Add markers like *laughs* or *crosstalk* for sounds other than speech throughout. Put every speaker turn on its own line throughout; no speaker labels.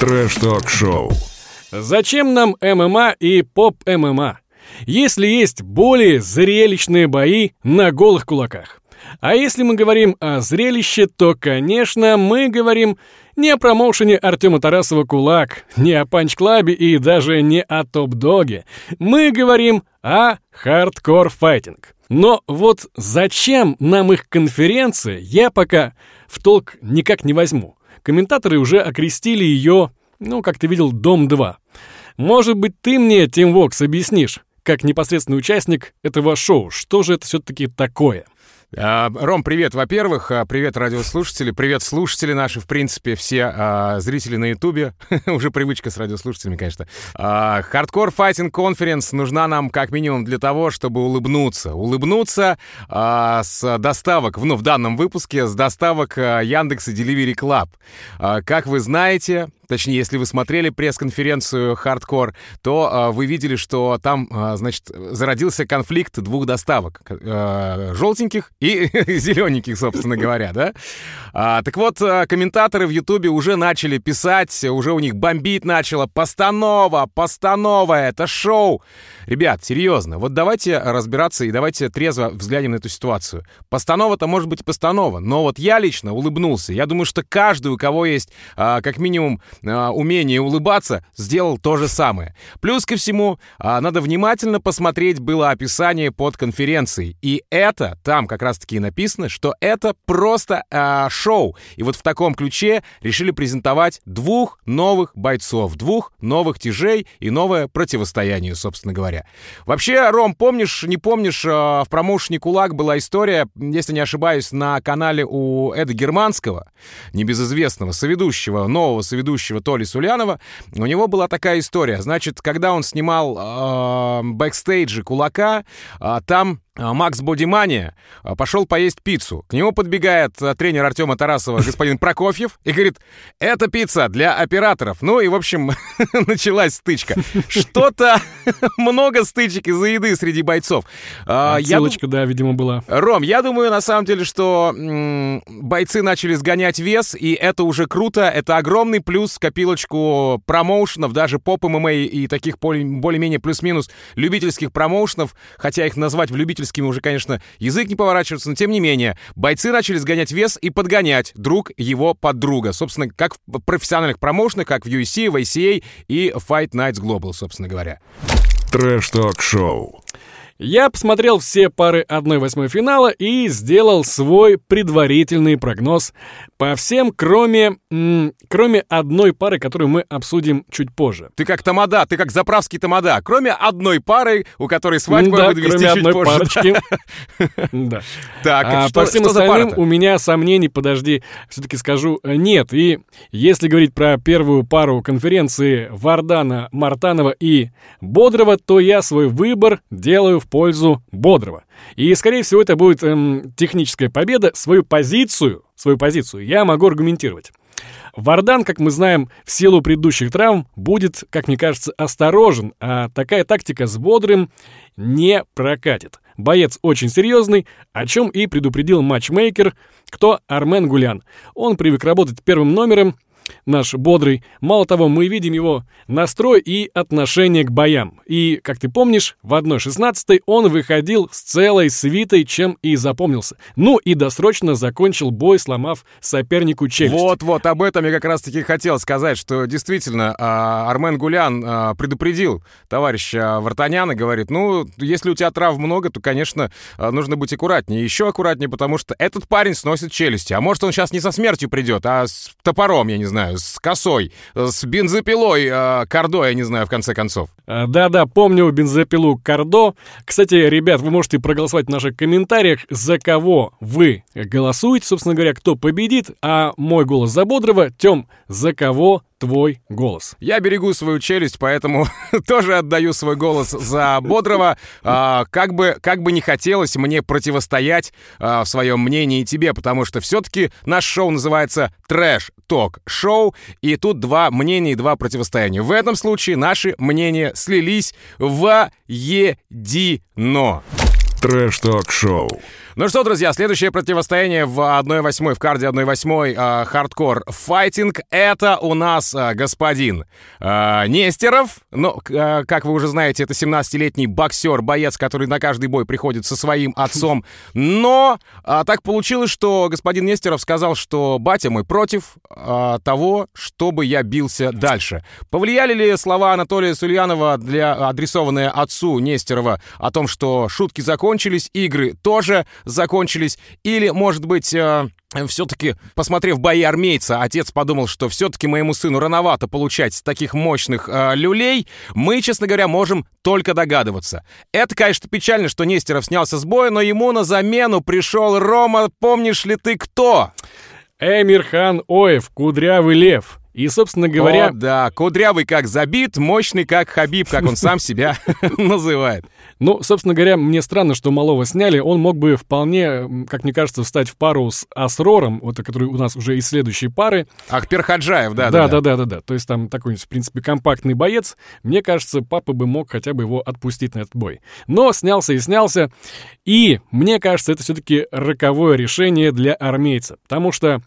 Трэш-ток-шоу.
Зачем нам ММА и поп-ММА, если есть более зрелищные бои на голых кулаках? А если мы говорим о зрелище, то, конечно, мы говорим не о промоушене Артема Тарасова «Кулак», не о Punch Club е и даже не о Top Dog е. Мы говорим о Hardcore Fighting. Но вот зачем нам их конференция, я пока в толк никак не возьму. Комментаторы уже окрестили ее, ну, как ты видел, «Дом-2». Может быть, ты мне, Тим Вокс, объяснишь, как непосредственный участник этого шоу, что же это все-таки такое?
А, Ром, привет, во-первых. А, привет, радиослушатели. Привет, слушатели наши, в принципе, все а, зрители на Ютубе. *laughs* Уже привычка с радиослушателями, конечно. Хардкор Fighting Conference нужна нам как минимум для того, чтобы улыбнуться. Улыбнуться с доставок, ну, в данном выпуске, с доставок Яндекса Delivery Club. Как вы знаете, точнее, если вы смотрели пресс-конференцию Hardcore, то э, вы видели, что там, э, значит, зародился конфликт двух доставок. Э, желтеньких и *laughs* зелененьких, собственно говоря, да? А, так вот, комментаторы в Ютубе уже начали писать, уже у них бомбить начало. Постанова, постанова, это шоу. Ребят, серьезно, вот давайте разбираться и давайте трезво взглянем на эту ситуацию. Постанова-то может быть постанова, но вот я лично улыбнулся. Я думаю, что каждый, у кого есть а, как минимум а, умение улыбаться, сделал то же самое. Плюс ко всему, а, надо внимательно посмотреть было описание под конференцией. И это, там как раз-таки написано, что это просто а, шоу. И вот в таком ключе решили презентовать двух новых бойцов, двух новых тяжей и новое противостояние, собственно говоря. Вообще, Ром, помнишь, не помнишь, в промоушене «Кулак» была история, если не ошибаюсь, на канале у Эда Германского, небезызвестного соведущего, нового соведущего Толи Сулянова, у него была такая история. Значит, когда он снимал э, бэкстейджи «Кулака», э, там а, Макс Бодимания а, пошел поесть пиццу. К нему подбегает а, тренер Артема Тарасова, *laughs* господин Прокофьев, и говорит, это пицца для операторов. Ну и, в общем, *laughs* началась стычка. Что-то *laughs* много стычек из-за еды среди бойцов.
Ссылочка, да, видимо, была.
Ром, я думаю, на самом деле, что бойцы начали сгонять вес, и это уже круто. Это огромный плюс копилочку промоушенов, даже поп-ММА и таких более-менее плюс-минус любительских промоушенов, хотя их назвать в любительских любительскими уже, конечно, язык не поворачивается, но тем не менее, бойцы начали сгонять вес и подгонять друг его под друга. Собственно, как в профессиональных промоушенах, как в UFC, в ACA и Fight Nights Global, собственно говоря.
Трэш-ток-шоу.
Я посмотрел все пары 1-8 финала и сделал свой предварительный прогноз по всем, кроме, м, кроме одной пары, которую мы обсудим чуть позже.
Ты как тамада, ты как заправский тамада. Кроме одной пары, у которой свадьбу
да,
буду вести чуть позже.
парочки. *laughs* Да.
Так,
А
что,
по всем
что
остальным у меня сомнений, подожди, все-таки скажу, э, нет. И если говорить про первую пару конференции Вардана, Мартанова и Бодрова, то я свой выбор делаю в пользу Бодрова. И, скорее всего, это будет эм, техническая победа. Свою позицию, свою позицию я могу аргументировать. Вардан, как мы знаем, в силу предыдущих травм будет, как мне кажется, осторожен, а такая тактика с бодрым не прокатит. Боец очень серьезный, о чем и предупредил матчмейкер, кто Армен Гулян. Он привык работать первым номером, наш бодрый. Мало того, мы видим его настрой и отношение к боям. И, как ты помнишь, в 1.16 он выходил с целой свитой, чем и запомнился. Ну и досрочно закончил бой, сломав сопернику челюсть.
Вот-вот, об этом я как раз-таки хотел сказать, что действительно а, Армен Гулян а, предупредил товарища Вартаняна, говорит, ну, если у тебя травм много, то, конечно, а, нужно быть аккуратнее. Еще аккуратнее, потому что этот парень сносит челюсти. А может, он сейчас не со смертью придет, а с топором, я не знаю, с косой, с бензопилой, э, кордо, я не знаю, в конце концов.
А, Да-да, помню бензопилу Кардо. Кстати, ребят, вы можете проголосовать в наших комментариях, за кого вы голосуете, собственно говоря, кто победит, а мой голос за Бодрого, Тём, за кого твой голос.
Я берегу свою челюсть, поэтому *laughs* тоже отдаю свой голос за Бодрого. А, как, бы, как бы не хотелось мне противостоять а, в своем мнении тебе, потому что все-таки наш шоу называется трэш-ток-шоу, и тут два мнения и два противостояния. В этом случае наши мнения слились воедино.
Трэш-ток-шоу.
Ну что, друзья, следующее противостояние в 1-8, в карде 1-8 Hardcore Fighting. Это у нас а, господин а, Нестеров. Ну, а, как вы уже знаете, это 17-летний боксер, боец, который на каждый бой приходит со своим отцом. Но а, так получилось, что господин Нестеров сказал, что батя мой против а, того, чтобы я бился дальше. Повлияли ли слова Анатолия Сульянова, для, адресованные отцу Нестерова, о том, что шутки закончились, игры тоже закончились? Или, может быть... А, все-таки, посмотрев бои армейца, отец подумал, что все-таки моему сыну рановато получать таких мощных э, люлей. Мы, честно говоря, можем только догадываться. Это, конечно, печально, что Нестеров снялся с боя, но ему на замену пришел Рома. Помнишь ли ты кто?
Эмирхан Оев, кудрявый лев. И, собственно говоря...
О, да, кудрявый как забит, мощный как Хабиб, как он сам себя *laughs* называет.
Ну, собственно говоря, мне странно, что Малого сняли. Он мог бы вполне, как мне кажется, встать в пару с Асрором, вот который у нас уже из следующей пары.
Ахпер Хаджаев, да,
да. Да, да, да, да. То есть там такой, в принципе, компактный боец. Мне кажется, папа бы мог хотя бы его отпустить на этот бой. Но снялся и снялся. И мне кажется, это все-таки роковое решение для армейца. Потому что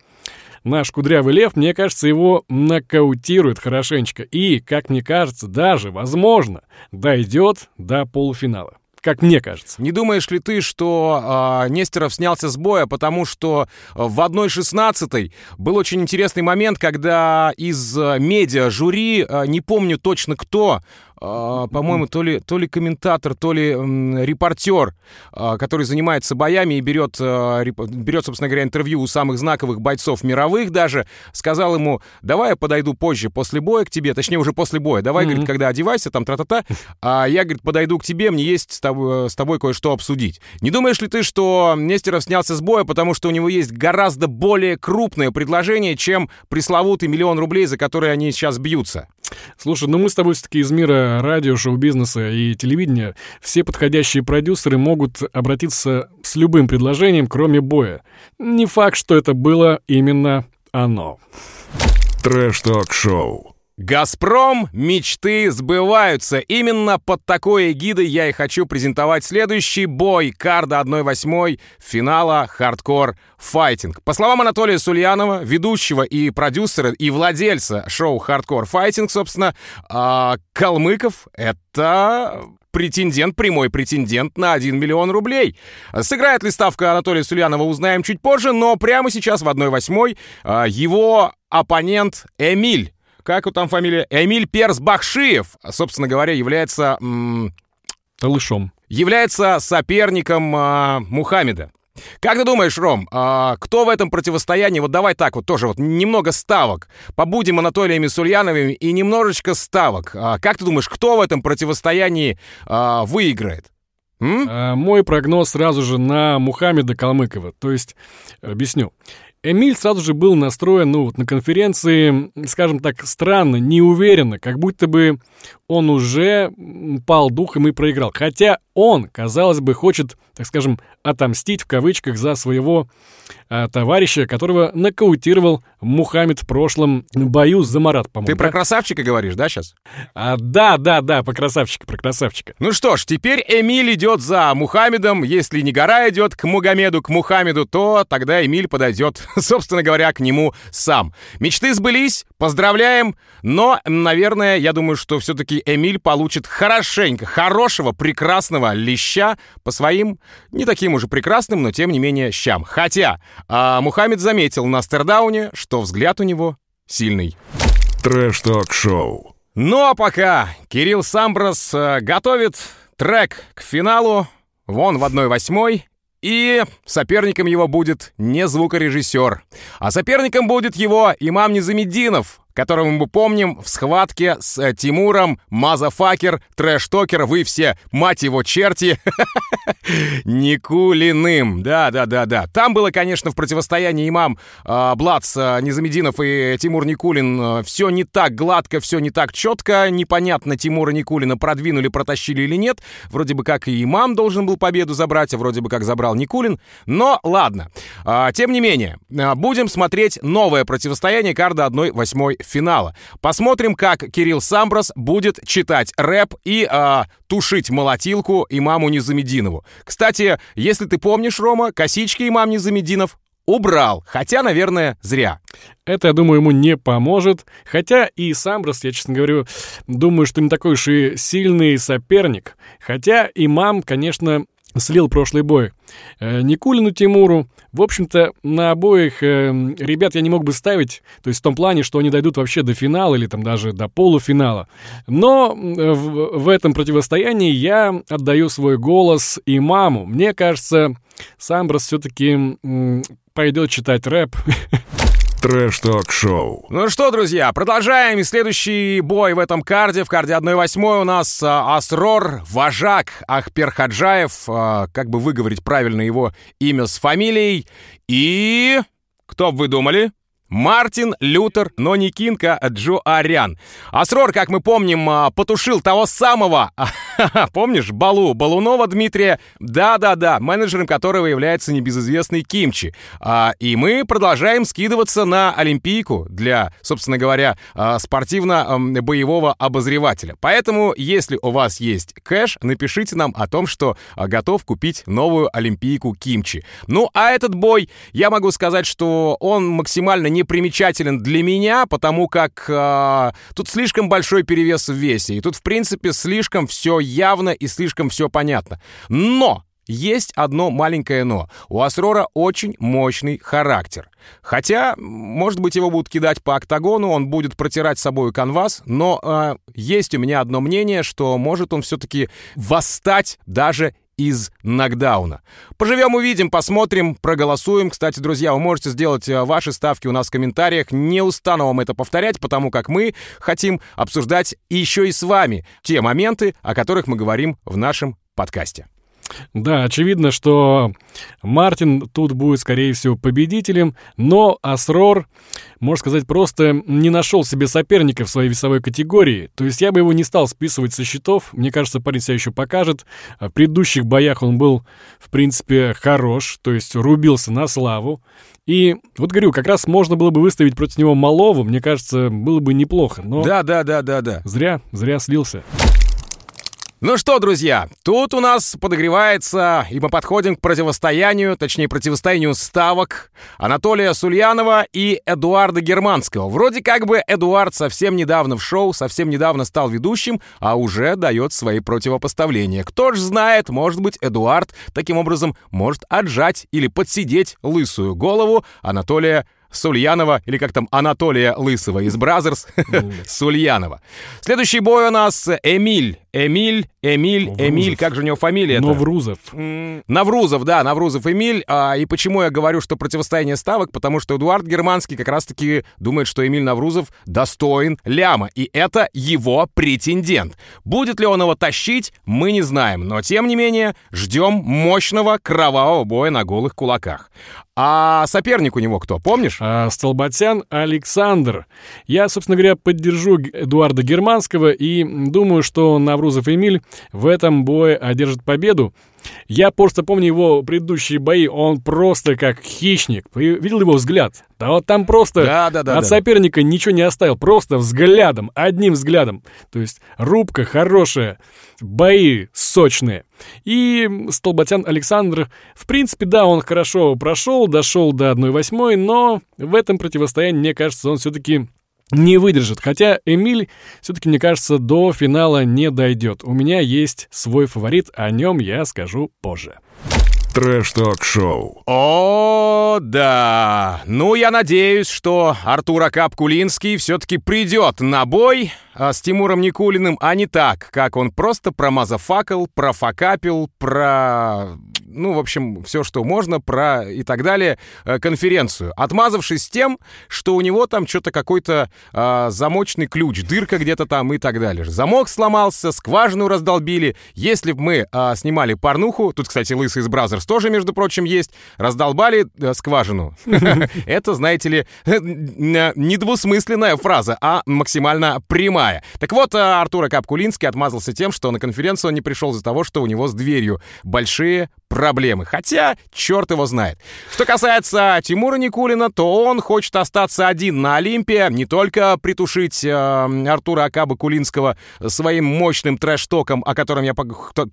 наш кудрявый лев, мне кажется, его нокаутирует хорошенечко. И, как мне кажется, даже, возможно, дойдет до полуфинала как мне кажется.
Не думаешь ли ты, что э, Нестеров снялся с боя, потому что в 1.16 был очень интересный момент, когда из медиа жюри, э, не помню точно кто, а, по-моему, то ли, то ли комментатор, то ли репортер, а, который занимается боями и берет, а, берет, собственно говоря, интервью у самых знаковых бойцов мировых даже, сказал ему, давай я подойду позже, после боя к тебе, точнее, уже после боя, давай, mm-hmm. говорит, когда одевайся, там, тра-та-та, а я, говорит, подойду к тебе, мне есть с тобой, с тобой кое-что обсудить. Не думаешь ли ты, что Нестеров снялся с боя, потому что у него есть гораздо более крупное предложение, чем пресловутый миллион рублей, за которые они сейчас бьются?
Слушай, ну мы с тобой все-таки из мира радио, шоу-бизнеса и телевидения. Все подходящие продюсеры могут обратиться с любым предложением, кроме боя. Не факт, что это было именно оно.
Трэш-ток-шоу
«Газпром» мечты сбываются. Именно под такой эгидой я и хочу презентовать следующий бой карда 1-8 финала «Hardcore Fighting». По словам Анатолия Сульянова, ведущего и продюсера, и владельца шоу «Hardcore Fighting», собственно, э, Калмыков — это претендент, прямой претендент на 1 миллион рублей. Сыграет ли ставка Анатолия Сульянова, узнаем чуть позже, но прямо сейчас в 1-8 э, его оппонент Эмиль как там фамилия? Эмиль Перс Бахшиев, собственно говоря, является... М-
Талышом.
Является соперником э, Мухаммеда. Как ты думаешь, Ром, а, кто в этом противостоянии, вот давай так вот тоже вот немного ставок, побудем Анатолиями Сульяновыми и немножечко ставок. А, как ты думаешь, кто в этом противостоянии а, выиграет?
А, мой прогноз сразу же на Мухаммеда Калмыкова. То есть, объясню. Эмиль сразу же был настроен, ну, вот на конференции, скажем так, странно, неуверенно, как будто бы он уже пал духом и проиграл. Хотя он, казалось бы, хочет, так скажем, отомстить в кавычках за своего а, товарища, которого нокаутировал Мухаммед в прошлом бою за Марат, по-моему.
Ты да? про красавчика говоришь, да, сейчас?
А, да, да, да, про красавчика, про красавчика.
Ну что ж, теперь Эмиль идет за Мухаммедом. Если не гора идет к Мугамеду, к Мухаммеду, то тогда Эмиль подойдет, *laughs* собственно говоря, к нему сам. Мечты сбылись, поздравляем, но, наверное, я думаю, что все-таки Эмиль получит хорошенько, хорошего, прекрасного леща по своим, не таким уже прекрасным, но тем не менее щам. Хотя а Мухаммед заметил на staredown е, что взгляд у него сильный.
Трэш-ток-шоу.
Ну а пока Кирилл Самброс э, готовит трек к финалу, вон в 1-8, и соперником его будет не звукорежиссер, а соперником будет его имам Незамеддинов, которого мы помним в схватке с э, Тимуром, motherfucker, trash-talker, вы все, мать его, черти, *laughs* Никулиным. Да-да-да-да. Там было, конечно, в противостоянии имам э, Блац э, Незамединов и Тимур Никулин э, все не так гладко, все не так четко. Непонятно, Тимура Никулина продвинули, протащили или нет. Вроде бы как и имам должен был победу забрать, а вроде бы как забрал Никулин. Но ладно. Э, тем не менее, будем смотреть новое противостояние карда 1-8 финала. Посмотрим, как Кирилл Самброс будет читать рэп и э, тушить молотилку имаму Низамединову. Кстати, если ты помнишь, Рома, косички имам Низамединов убрал, хотя, наверное, зря.
Это, я думаю, ему не поможет. Хотя и Самброс, я, честно говорю, думаю, что не такой уж и сильный соперник. Хотя имам, конечно, слил прошлый бой э, Никулину Тимуру. В общем-то, на обоих э, ребят я не мог бы ставить, то есть в том плане, что они дойдут вообще до финала или там даже до полуфинала. Но в, в этом противостоянии я отдаю свой голос имаму. Мне кажется, Самброс все-таки пойдет читать рэп. *laughs*
Трэш-ток-шоу.
Ну что, друзья, продолжаем. И следующий бой в этом карде, в карде 1-8 у нас а, Асрор, вожак Ахпер Хаджаев, а, как бы выговорить правильно его имя с фамилией. И... Кто бы вы думали? Мартин Лютер, но не Кинг, а Джо Ариан. Асрор, как мы помним, а, потушил того самого, *laughs* помнишь, Балу, Балунова Дмитрия, да-да-да, менеджером которого является небезызвестный Кимчи. А, и мы продолжаем скидываться на Олимпийку для, собственно говоря, а, спортивно-боевого обозревателя. Поэтому, если у вас есть кэш, напишите нам о том, что готов купить новую Олимпийку Кимчи. Ну, а этот бой, я могу сказать, что он максимально не примечателен для меня, потому как э, тут слишком большой перевес в весе, и тут, в принципе, слишком все явно и слишком все понятно. Но! Есть одно маленькое «но». У Асрора очень мощный характер. Хотя, может быть, его будут кидать по октагону, он будет протирать собой канвас, но э, есть у меня одно мнение, что может он все-таки восстать даже из нокдауна. Поживем, увидим, посмотрим, проголосуем. Кстати, друзья, вы можете сделать э, ваши ставки у нас в комментариях. Не устану вам это повторять, потому как мы хотим обсуждать еще и с вами те моменты, о которых мы говорим в нашем подкасте.
Да, очевидно, что Мартин тут будет, скорее всего, победителем, но Асрор, можно сказать, просто не нашел себе соперника в своей весовой категории. То есть я бы его не стал списывать со счетов. Мне кажется, парень себя еще покажет. В предыдущих боях он был, в принципе, хорош, то есть рубился на славу. И вот говорю, как раз можно было бы выставить против него малого, мне кажется, было бы неплохо. Но
да, да, да, да, да.
Зря, зря слился.
Ну что, друзья, тут у нас подогревается, и мы подходим к противостоянию, точнее, противостоянию ставок Анатолия Сульянова и Эдуарда Германского. Вроде как бы Эдуард совсем недавно в шоу, совсем недавно стал ведущим, а уже дает свои противопоставления. Кто ж знает, может быть, Эдуард таким образом может отжать или подсидеть лысую голову Анатолия или как там Анатолия Лысого из Brazzers, *laughs* Сульянова. Следующий бой у нас Эмиль. Эмиль, Эмиль, Наврузов. Эмиль, как же у него фамилия -то?
Наврузов.
Наврузов, да, Наврузов Эмиль. А, и почему я говорю, что противостояние ставок? Потому что Эдуард Германский как раз-таки думает, что Эмиль Наврузов достоин ляма, и это его претендент. Будет ли он его тащить, мы не знаем, но тем не менее ждем мощного кровавого боя на голых кулаках. А соперник у него кто, помнишь?
А, Столбатян Александр. Я, собственно говоря, поддержу Эдуарда Германского и думаю, что Наврузов Эмиль в этом бое одержит победу. Я просто помню его предыдущие бои, он просто как хищник. Видел его взгляд? Да вот там просто да, да, да, от да. соперника ничего не оставил, просто взглядом, одним взглядом. То есть рубка хорошая, бои сочные. И Столбатян Александр, в принципе, да, он хорошо прошел, дошел до 1-8, но в этом противостоянии, мне кажется, он все-таки не выдержит. Хотя Эмиль, все-таки, мне кажется, до финала не дойдет. У меня есть свой фаворит, о нем я скажу позже.
Трэш-ток-шоу.
О, да. Ну, я надеюсь, что Артур Акап Кулинский все-таки придет на бой а, с Тимуром Никулиным, а не так, как он просто промазафакал, профакапил, про ну, в общем, все, что можно, про и так далее, э, конференцию, отмазавшись тем, что у него там что-то какой-то э, замочный ключ, дырка где-то там и так далее. Замок сломался, скважину раздолбили. Если бы мы э, снимали порнуху, тут, кстати, Лысый из Brazzers тоже, между прочим, есть, раздолбали э, скважину. *laughs* Это, знаете ли, недвусмысленная фраза, а максимально прямая. Так вот, Артур Капкулинский отмазался тем, что на конференцию он не пришел из-за того, что у него с дверью большие проблемы. Хотя, черт его знает. Что касается Тимура Никулина, то он хочет остаться один на Олимпе, не только притушить э, Артура Акаба Кулинского своим мощным трэш-током, о котором я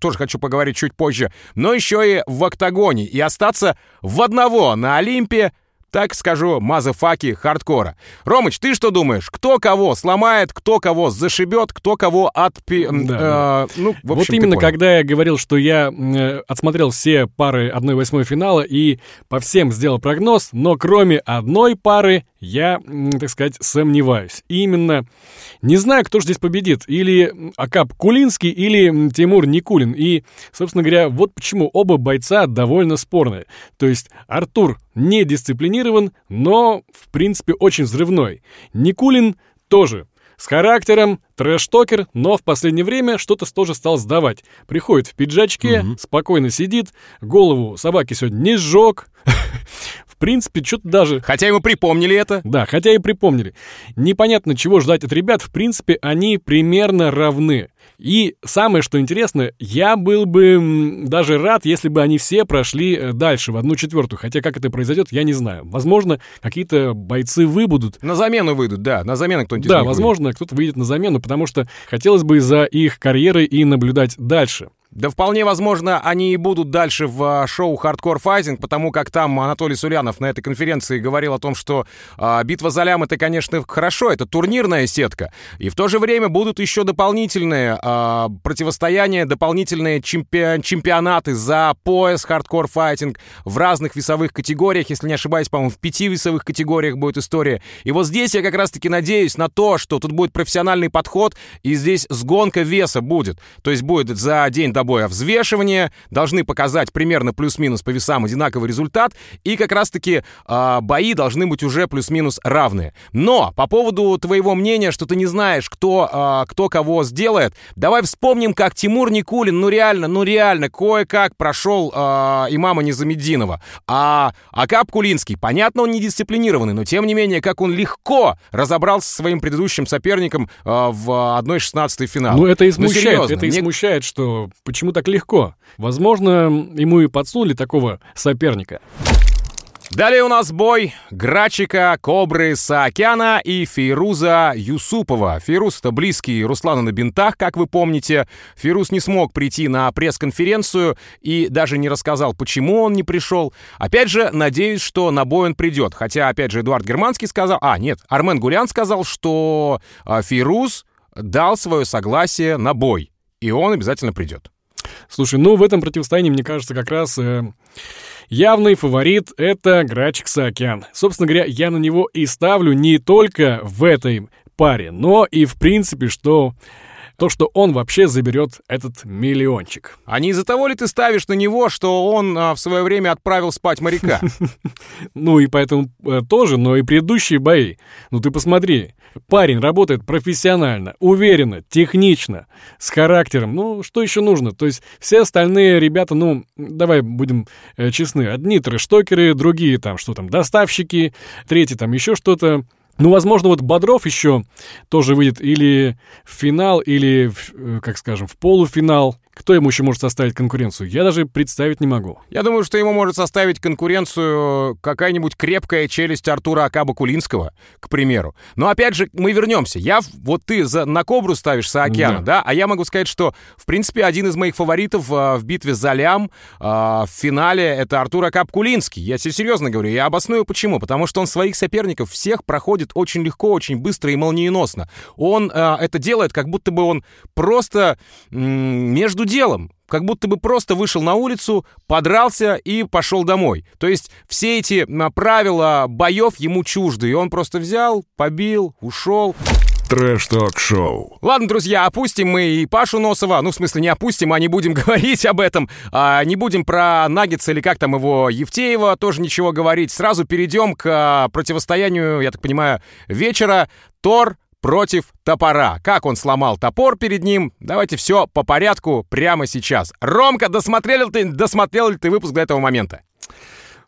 тоже хочу поговорить чуть позже, но еще и в октагоне и остаться в одного на Олимпе так скажу, мазафаки хардкора. Ромыч, ты что думаешь? Кто кого сломает, кто кого зашибет, кто кого отпи...
Да, э, ну, в общем, вот именно когда я говорил, что я э, отсмотрел все пары 1-8 финала и по всем сделал прогноз, но кроме одной пары я, так сказать, сомневаюсь. И именно не знаю, кто же здесь победит. Или Акап Кулинский, или Тимур Никулин. И, собственно говоря, вот почему оба бойца довольно спорные. То есть Артур не дисциплинирован, но, в принципе, очень взрывной. Никулин тоже с характером, трэш-токер, но в последнее время что-то тоже стал сдавать. Приходит в пиджачке, угу. спокойно сидит, голову собаки сегодня не сжег. *laughs* в принципе, что-то даже...
Хотя ему припомнили это.
Да, хотя и припомнили. Непонятно, чего ждать от ребят. В принципе, они примерно равны. И самое, что интересно, я был бы даже рад, если бы они все прошли э, дальше, в одну четвертую. Хотя как это произойдет, я не знаю. Возможно, какие-то бойцы выбудут.
На замену выйдут, да, на замену кто-нибудь
Да, возможно, кто-то выйдет на замену, потому что хотелось бы за их карьерой и наблюдать дальше.
Да вполне возможно, они и будут дальше в а, шоу «Хардкор Файтинг», потому как там Анатолий Сулянов на этой конференции говорил о том, что а, битва за лям — это, конечно, хорошо, это турнирная сетка. И в то же время будут еще дополнительные а, противостояния, дополнительные чемпи- чемпионаты за пояс «Хардкор Файтинг» в разных весовых категориях. Если не ошибаюсь, по-моему, в пяти весовых категориях будет история. И вот здесь я как раз-таки надеюсь на то, что тут будет профессиональный подход, и здесь сгонка веса будет. То есть будет за день боя взвешивание, должны показать примерно плюс-минус по весам одинаковый результат, и как раз-таки э, бои должны быть уже плюс-минус равные. Но по поводу твоего мнения, что ты не знаешь, кто, э, кто кого сделает, давай вспомним, как Тимур Никулин, ну реально, ну реально, кое-как прошел э, имама Незамеддинова. А Акап Кулинский, понятно, он не дисциплинированный, но тем не менее, как он легко разобрался со своим предыдущим соперником э, в 1-16 финал.
Ну это и ну, смущает, ну, это и мне... смущает, что Почему так легко? Возможно, ему и подсунули такого соперника.
Далее у нас бой Грачика, Кобры Саакяна и Фейруза Юсупова. Фейруз — это близкий Руслана на бинтах, как вы помните. Фейруз не смог прийти на пресс-конференцию и даже не рассказал, почему он не пришел. Опять же, надеюсь, что на бой он придет. Хотя, опять же, Эдуард Германский сказал... А, нет, Армен Гулян сказал, что а, Фейруз дал свое согласие на бой, и он обязательно придет.
Слушай, ну в этом противостоянии, мне кажется, как раз э, явный фаворит — это Грачик Саакян. Собственно говоря, я на него и ставлю не только в этой паре, но и в принципе, что то, что он вообще заберет этот миллиончик.
А не из-за того ли ты ставишь на него, что он а, в свое время отправил спать моряка? *laughs*
Ну и поэтому э, тоже, но и предыдущие бои. Ну ты посмотри, парень работает профессионально, уверенно, технично, с характером. Ну что еще нужно? То есть все остальные ребята, ну давай будем э, честны, одни трэштокеры, другие там что там, доставщики, третий там еще что-то. Ну, возможно, вот Бодров еще тоже выйдет или в финал, или, в, э, как скажем, в полуфинал. Кто ему еще может составить конкуренцию? Я даже представить не могу.
Я думаю, что ему может составить конкуренцию какая-нибудь крепкая челюсть Артура Акаба Кулинского, к примеру. Но опять же, мы вернемся. Я, вот ты за, на Кобру ставишь Саакяна, да. да? А я могу сказать, что, в принципе, один из моих фаворитов а, в битве за Лям а, в финале это Артур Акаб Кулинский. Я тебе серьезно говорю. Я обосную почему. Потому что он своих соперников всех проходит очень легко, очень быстро и молниеносно. Он а, это делает, как будто бы он просто между делом. Как будто бы просто вышел на улицу, подрался и пошел домой. То есть все эти правила боев ему чужды. И он просто взял, побил, ушел.
Трэш-ток-шоу.
Ладно, друзья, опустим мы и Пашу Носова. Ну, в смысле, не опустим, а не будем *laughs* говорить об этом. А, не будем про Наггетс или как там его Евтеева тоже ничего говорить. Сразу перейдем к а, противостоянию, я так понимаю, вечера. Тор против топора. Как он сломал топор перед ним? Давайте все по порядку прямо сейчас. Ромка, досмотрел ли ты, досмотрел ли ты выпуск до этого момента?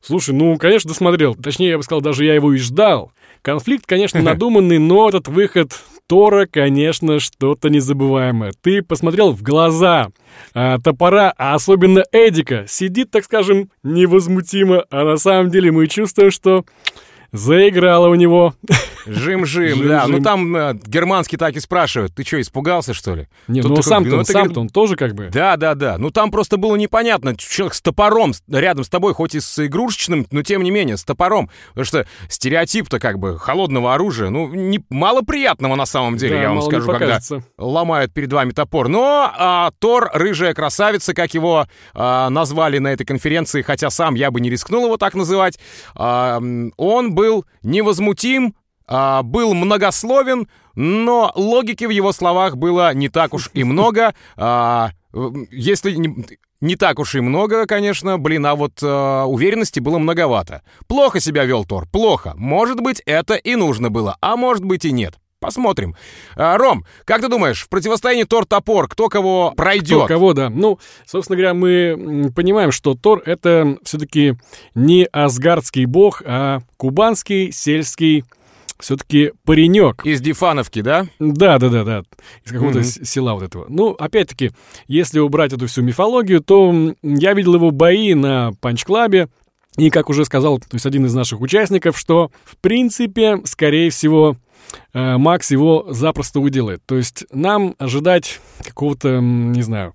Слушай, ну, конечно, досмотрел. Точнее, я бы сказал, даже я его и ждал. Конфликт, конечно, *laughs* надуманный, но этот выход Тора, конечно, что-то незабываемое. Ты посмотрел в глаза а, топора, а особенно Эдика, сидит, так скажем, невозмутимо, а на самом деле мы чувствуем, что заиграла у него. *laughs*
Жим-жим, да. Ну там э, германский так и спрашивают, ты что, испугался, что ли?
Не,
Тут
ну
такой,
сам-то
ну,
он,
это
сам-то он тоже как бы...
Да, да, да. Ну там просто было непонятно. Человек с топором рядом с тобой, хоть и с игрушечным, но тем не менее, с топором. Потому что стереотип-то как бы холодного оружия, ну, не, мало приятного на самом деле,
Да,
я вам скажу, когда ломают перед вами топор. Но а, Тор, рыжая красавица, как его а, назвали на этой конференции, хотя сам я бы не рискнул его так называть, а, он был невозмутим, а, был многословен, но логики в его словах было не так уж и много. А, если не, не так уж и много, конечно, блин, а вот а, уверенности было многовато. Плохо себя вел Тор, плохо. Может быть, это и нужно было, а может быть и нет. Посмотрим. А, Ром, как ты думаешь, в противостоянии Тор-Топор кто кого
Кто
пройдет?
кого, да. Ну, собственно говоря, мы понимаем, что Тор — это все-таки не асгардский бог, а кубанский сельский все-таки паренек.
Из Дифановки, да?
Да, да, да, да. Из какого-то с- села вот этого. Ну, опять-таки, если убрать эту всю мифологию, то я видел его бои на Punch Club е. И, как уже сказал, то есть один из наших участников, что, в принципе, скорее всего, э, Макс его запросто уделает. То есть нам ожидать какого-то, не знаю,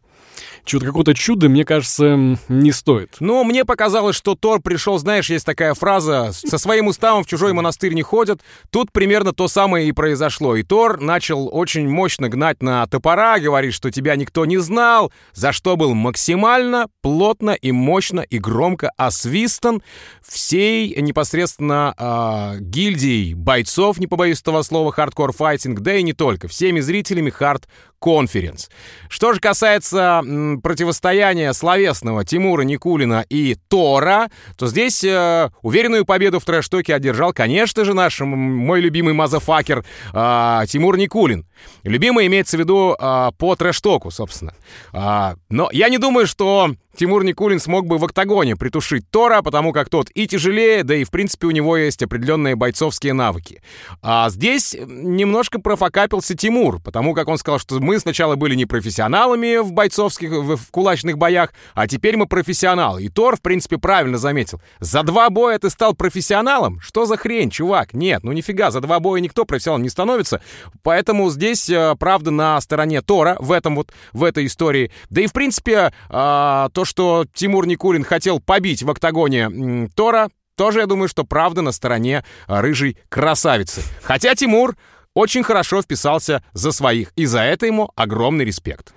чего-то, какого-то чуда, мне кажется, не стоит.
Ну, мне показалось, что Тор пришел, знаешь, есть такая фраза, со своим уставом в чужой монастырь не ходят. Тут примерно то самое и произошло. И Тор начал очень мощно гнать на топора, говорит, что тебя никто не знал, за что был максимально плотно и мощно и громко освистан всей непосредственно а, гильдией бойцов, не побоюсь этого слова, Hardcore Fighting, да и не только, всеми зрителями Hard конференс. Что же касается противостояния словесного Тимура Никулина и Тора, то здесь э, уверенную победу в трэш-токе одержал, конечно же, наш мой любимый мазафакер а, Тимур Никулин. Любимый имеется в виду а, по трэш-току, собственно. А, но я не думаю, что Тимур Никулин смог бы в октагоне притушить Тора, потому как тот и тяжелее, да и в принципе у него есть определенные бойцовские навыки. А здесь немножко профокапился Тимур, потому как он сказал, что мы сначала были не профессионалами в бойцовских, в, в кулачных боях, а теперь мы профессионалы. И Тор, в принципе, правильно заметил. За два боя ты стал профессионалом? Что за хрень, чувак? Нет, ну нифига, за два боя никто профессионалом не становится. Поэтому здесь э, правда на стороне Тора в этом вот, в этой истории. Да и в принципе, а, то, что Тимур Никулин хотел побить в октагоне Тора, тоже, я думаю, что правда на стороне а, рыжей красавицы. Хотя Тимур очень хорошо вписался за своих, и за это ему огромный респект.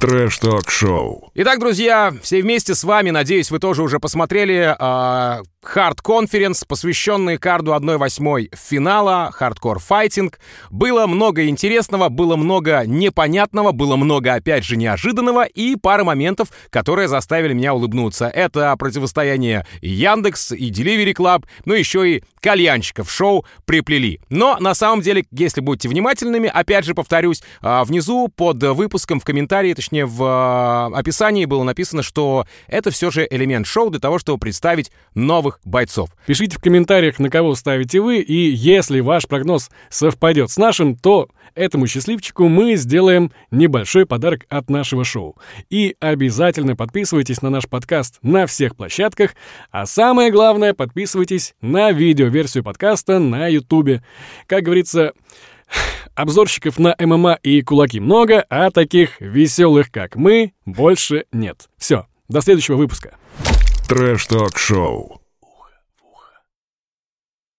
Трэш-ток-шоу.
Итак, друзья, все вместе с вами, надеюсь, вы тоже уже посмотрели а, Hard Conference, посвященный карду 1-8 финала Hardcore Fighting. Было много интересного, было много непонятного, было много, опять же, неожиданного и пара моментов, которые заставили меня улыбнуться. Это противостояние Яндекс, и Delivery Club, ну еще и кальянщиков шоу приплели. Но на самом деле, если будете внимательными, опять же повторюсь, а, внизу под выпуском в комментарии, точнее в а, описании было написано, что это все же элемент шоу для того, чтобы представить новых бойцов.
Пишите в комментариях, на кого ставите вы, и если ваш прогноз совпадет с нашим, то этому счастливчику мы сделаем небольшой подарок от нашего шоу. И обязательно подписывайтесь на наш подкаст на всех площадках, а самое главное, подписывайтесь на видеоверсию подкаста на Ютубе. Как говорится, обзорщиков на ММА и кулаки много, а таких веселых, как мы, больше нет. Все, до следующего выпуска.
Трэш-ток-шоу.